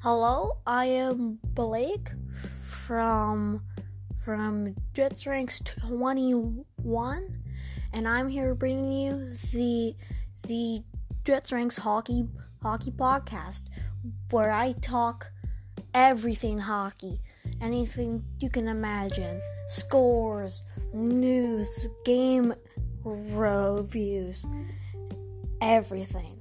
Hello, I am Blake from from Jets Ranks 21 and I'm here bringing you the the Jets Ranks hockey hockey podcast where I talk everything hockey, anything you can imagine, scores, news, game reviews, everything.